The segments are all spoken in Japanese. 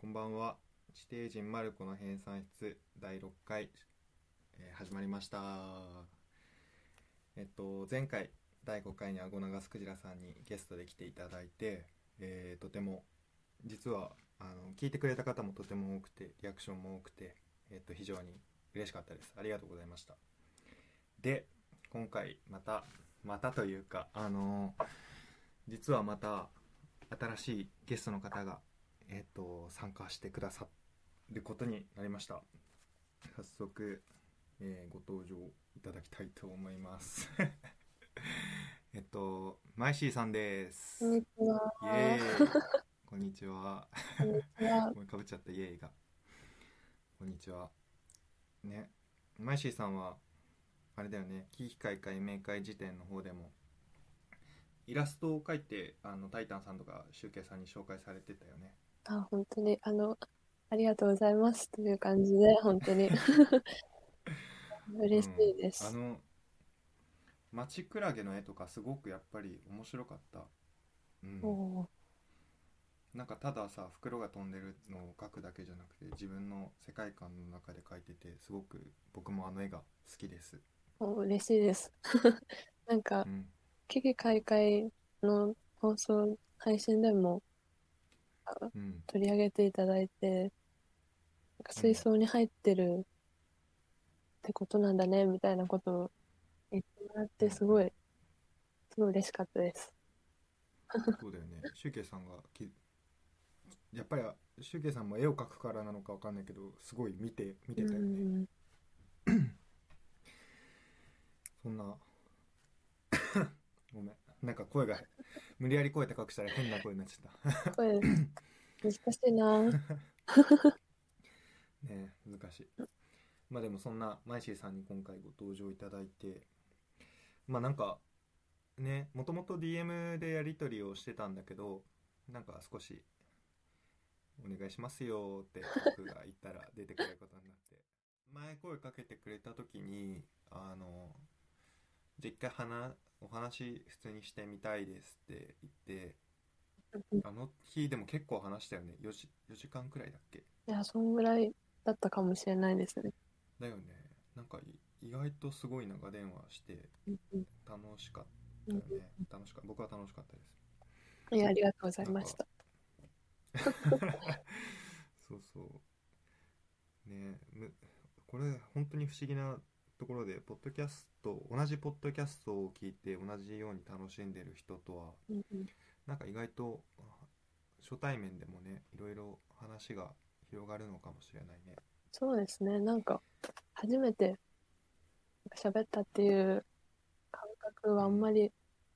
こんばんは。地底人マルコの編纂室第6回、えー始まりました。えっと、前回第5回にアゴナガスクジラさんにゲストで来ていただいて、えーとても、実は、あの、聞いてくれた方もとても多くて、リアクションも多くて、えっと、非常に嬉しかったです。ありがとうございました。で、今回また、またというか、あの実はまた新しいゲストの方がえっ、と参加してくださることになりました。早速、えーご登場いただきたいと思います。えっとマイシーさんです。こんにちは。こんにちは。こんにちは。ごめんかぶっちゃったイエーイが。こんにちは。ね。マイシーさんはあれだよね。危機開会明快辞典の方でもイラストを描いてあのタイタンさんとかシュウケイさんに紹介されてたよねあ、本当に、あの、ありがとうございますという感じで、本当に。嬉しいです。うん、あの町クラゲの絵とかすごくやっぱり面白かった、うん、なんかたださ袋が飛んでるのを描くだけじゃなくて自分の世界観の中で描いててすごく僕もあの絵が好きです、おー嬉しいです。なんかう、ん、危機開会の放送、配信でもうん、取り上げていただいて、なんか水槽に入ってるってことなんだね、みたいなことを言ってもらって、すごい、すごい嬉しかったです。そうだよね。シュウケイさんがきやっぱりシュウケイさんも絵を描くからなのかわかんないけどすごい見て見てたようねん、そんな ごめんなんか声が無理やり声高くしたら変な声になっちゃった。これ、難しいな。ねえ難しい。まあでもそんなマイシーさんに今回ご登場いただいてまあなんかねもともと DM でやり取りをしてたんだけどなんか少し「お願いしますよ」って僕が言ったら出てくれることになって。前声かけてくれた時にあのじゃあ一回話お話普通にしてみたいですって言ってあの日でも結構話したよね。4時 ,4 時間くらいだっけ？いや、そんぐらいだったかもしれないですね。だよね。なんかい意外とすごい長電話して楽しかったよね。楽しか僕は楽しかったです。いや、ありがとうございました。そうそう。ねむこれ本当に不思議なところでポッドキャスト同じポッドキャストを聞いて同じように楽しんでる人とはうんうん。なんか意外とあ初対面でもねいろいろ話が広がるのかもしれないね。そうですね。なんか、初めて喋ったっていう感覚はあんまり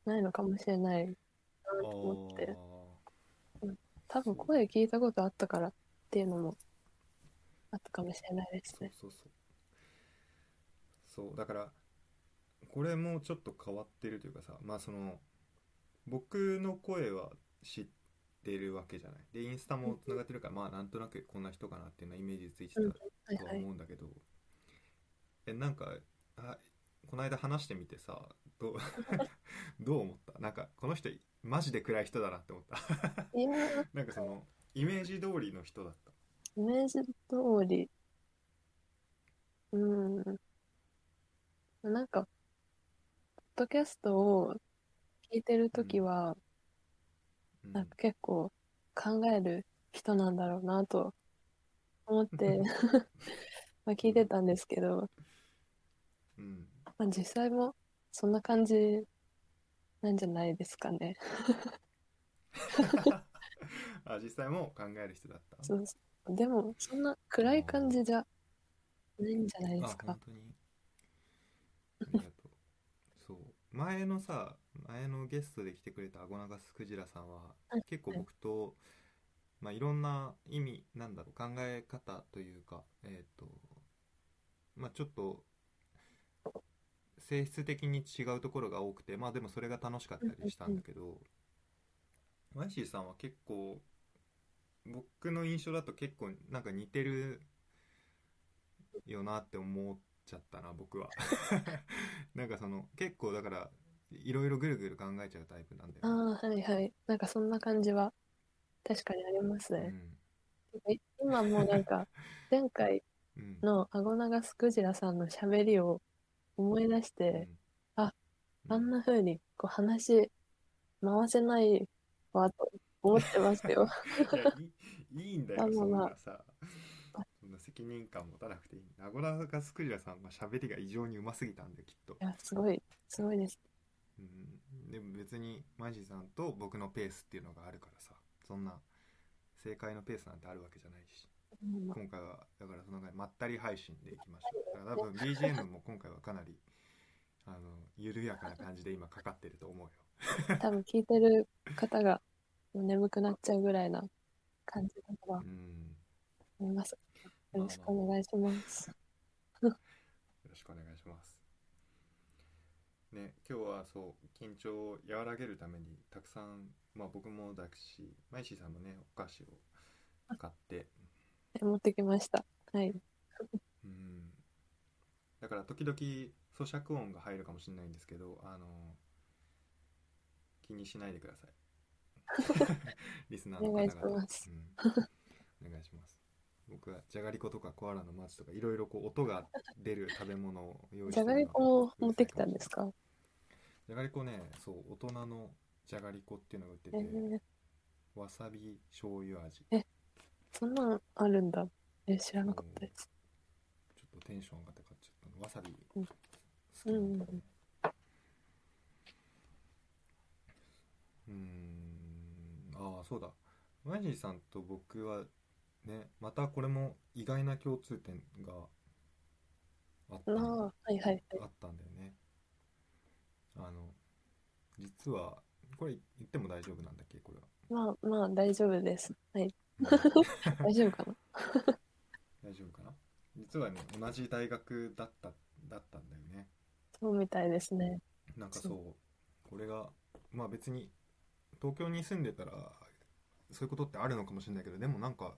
ないのかもしれないなと思って、多分声聞いたことあったからっていうのもあったかもしれないですね。そうそうそうそうだからこれもちょっと変わってるというかさまあその僕の声は知ってるわけじゃない。でインスタもつながってるからまあなんとなくこんな人かなっていうのはイメージついてたうんとは。思うんだけど、えなんかあこの間話してみてさどう どう思った？なんかこの人マジで暗い人だなって思った。なんかそのイメージ通りの人だった。イメージ通り、うん。なんか、ポッドキャストを聞いてるときは、うん。なんか結構考える人なんだろうなと思って まあ聞いてたんですけど、うん。まあ、実際もそんな感じなんじゃないですかね。あ実際も考える人だった。そうでもそんな暗い感じじゃないんじゃないですか。あ本。当にありがとうそう前のさ前のゲストで来てくれたアゴナガスクジラさんははい。結構僕と、まあ、いろんな意味なんだろう考え方というかえっ、とまあちょっと性質的に違うところが多くてまあでもそれが楽しかったりしたんだけどマイシーさんは結構僕の印象だと結構なんか似てるよなって思っちゃったな僕は。なんかその結構だからいろいろぐるぐる考えちゃうタイプなんだよね、ああ、はいはい。なんかそんな感じは確かにありますね。うん。今もうなんか、前回うん。のアゴナガスクジラさんの喋りを思い出しうん。て、あうん。あんな風にこう話回せないわと思ってますよ。いやいいいいんだよ、あまあそんまあ。なさそんな責任感持たなくていい。アゴラガスクジラさんは喋りが異常にうますぎたんだよきっと。い、や、すごい、すごいです。うん、でも別にマジさんと僕のペースっていうのがあるからさそんな正解のペースなんてあるわけじゃないし。うん。今回はだからそのぐらいまったり配信でいきましょう。だから多分 BGM も今回はかなりあの緩やかな感じで今かかってると思うよ。多分聞いてる方が眠くなっちゃうぐらいな感じだとはうん。思います。よろしくお願いします。よろしくお願いします。ね、今日はそう緊張を和らげるためにたくさん、まあ、僕もだしマイシーさんもねお菓子を買って、持ってきました。はい。うん、だから時々咀嚼音が入るかもしれないんですけどあの気にしないでください リスナーの方々お願いしますうん、お願いします僕はじゃがりことかコアラのマーチとかいろいろこう音が出る食べ物を用意してじゃがりこも持ってきたんですか？じゃがりこねそう大人のじゃがりこっていうのが売ってて、えー、わさび醤油味。そんなんあるんだ。え、知らなかったです。ちょっとテンション上がって買っちゃったの。わさびうん。好きなんだよねうーん。ああそうだ。マジーさんと僕はねまたこれも意外な共通点があったああ、はいはいはい。あったんだよねあの実はこれ言っても大丈夫なんだっけ？これはまあまあ大丈夫です。はい。うん 大丈夫かな？大丈夫かな？実はね同じ大学だっただったんだよねそうみたいですね。なんかそうこれがまあ別に東京に住んでたらそういうことってあるのかもしれないけどでもなんかこ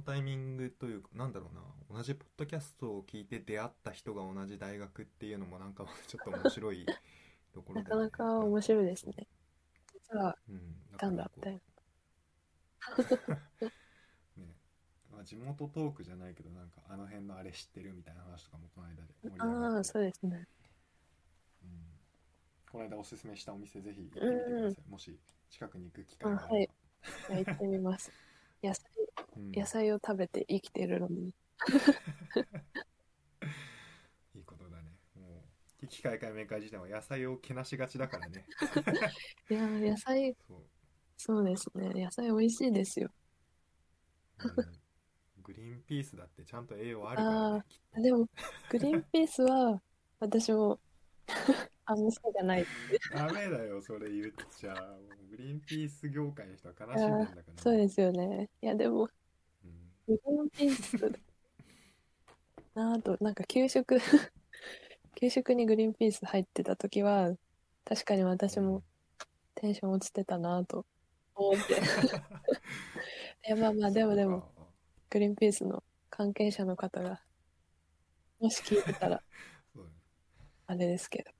のタイミングというかなんだろうな同じポッドキャストを聞いて出会った人が同じ大学っていうのもなんかちょっと面白いところねなかなか面白いですね。実は、うんいたんだって。ね。まあ、地元トークじゃないけどなんかあの辺のあれ知ってるみたいな話とかもこの間で盛り上がああ、そうですね。うん。この間おすすめしたお店ぜひ行ってみてください、もし近くに行く機会があれば、あはい。行ってみます。野菜、うん野菜を食べて生きてるのに。いいことだねもう機械会明会時点は野菜をけなしがちだからね いやー、野菜、そう、ですね。野菜美味しいですよ。うんグリーンピースだってちゃんと栄養あるからねでも、グリーンピースは、私も、あんま好きじゃない。ダメだよそれ言っちゃ。グリーンピース業界の人は悲しんでんだから、ね、そうですよね。いや、でも、うんグリーンピース、な あと、なんか給食、給食にグリーンピース入ってた時は、確かに私もテンション落ちてたなと。思って。いや、まあまあ、でもでも、グリーンピースの関係者の方が、もし聞いてたら、あれですけど。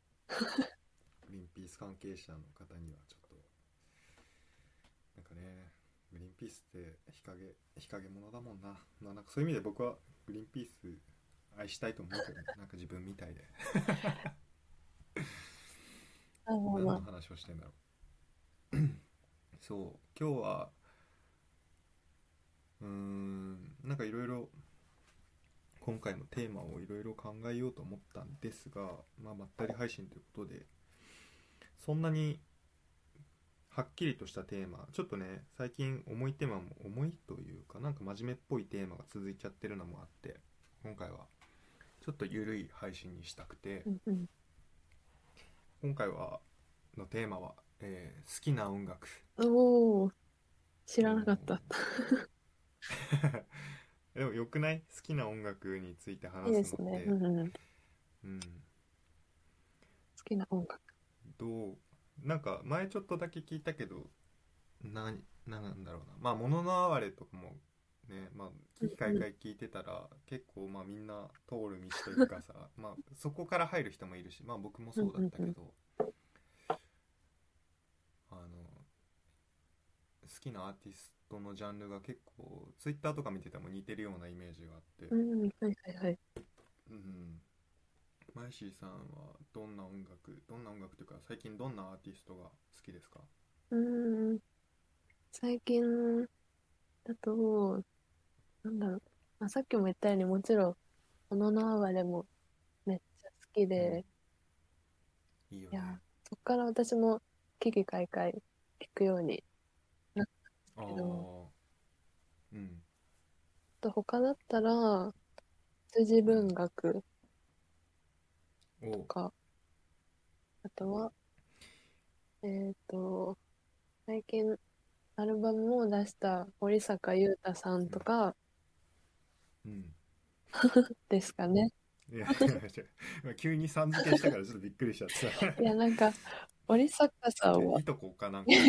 グリーンピース関係者の方にはちょっとなんかねグリーンピースって日陰日陰者だもんな、まあ、なんかそういう意味で僕はグリーンピース愛したいと思うけどね。なんか自分みたいで。何のまあ、話をしてんだろう。そう今日はうーんなんかいろいろ今回のテーマをいろいろ考えようと思ったんですが、まあ、まったり配信ということでそんなにはっきりとしたテーマちょっとね最近重いテーマも重いというかなんか真面目っぽいテーマが続いちゃってるのもあって今回はちょっと緩い配信にしたくて、うんうん。今回はのテーマは、えー好きな音楽おー、知らなかった。でもよくない？好きな音楽についていい話ですね。うんうん。好うん、きな音楽。どう？なんか前ちょっとだけ聞いたけどななんだろうなまあ「もののあわれ」とかもねまあ機械会聞いてたら結構まあみんな通る道というかさ まあそこから入る人もいるしまあ僕もそうだったけどあの好きなアーティストのジャンルが結構ツイッターとか見てても似てるようなイメージがあって。うん、はいはいはい。うんマイシーさんはどんな音楽どんな音楽というか最近どんなアーティストが好きですか？うーん、最近だと、なんだろう、まあ、さっきも言ったようにもちろん、小野の哀れもめっちゃ好きで、いやいいよね。そっから私も危機開会聞くように。あけど。ー。うん。あと他だったら、羊文学おとか、あとは、えっ、と、最近アルバムを出した森坂優太さんとかうん。ですかね。いや急にさん付けしたからちょっとびっくりしちゃってさ。いや、なんか、森坂さんは、いとこかなんか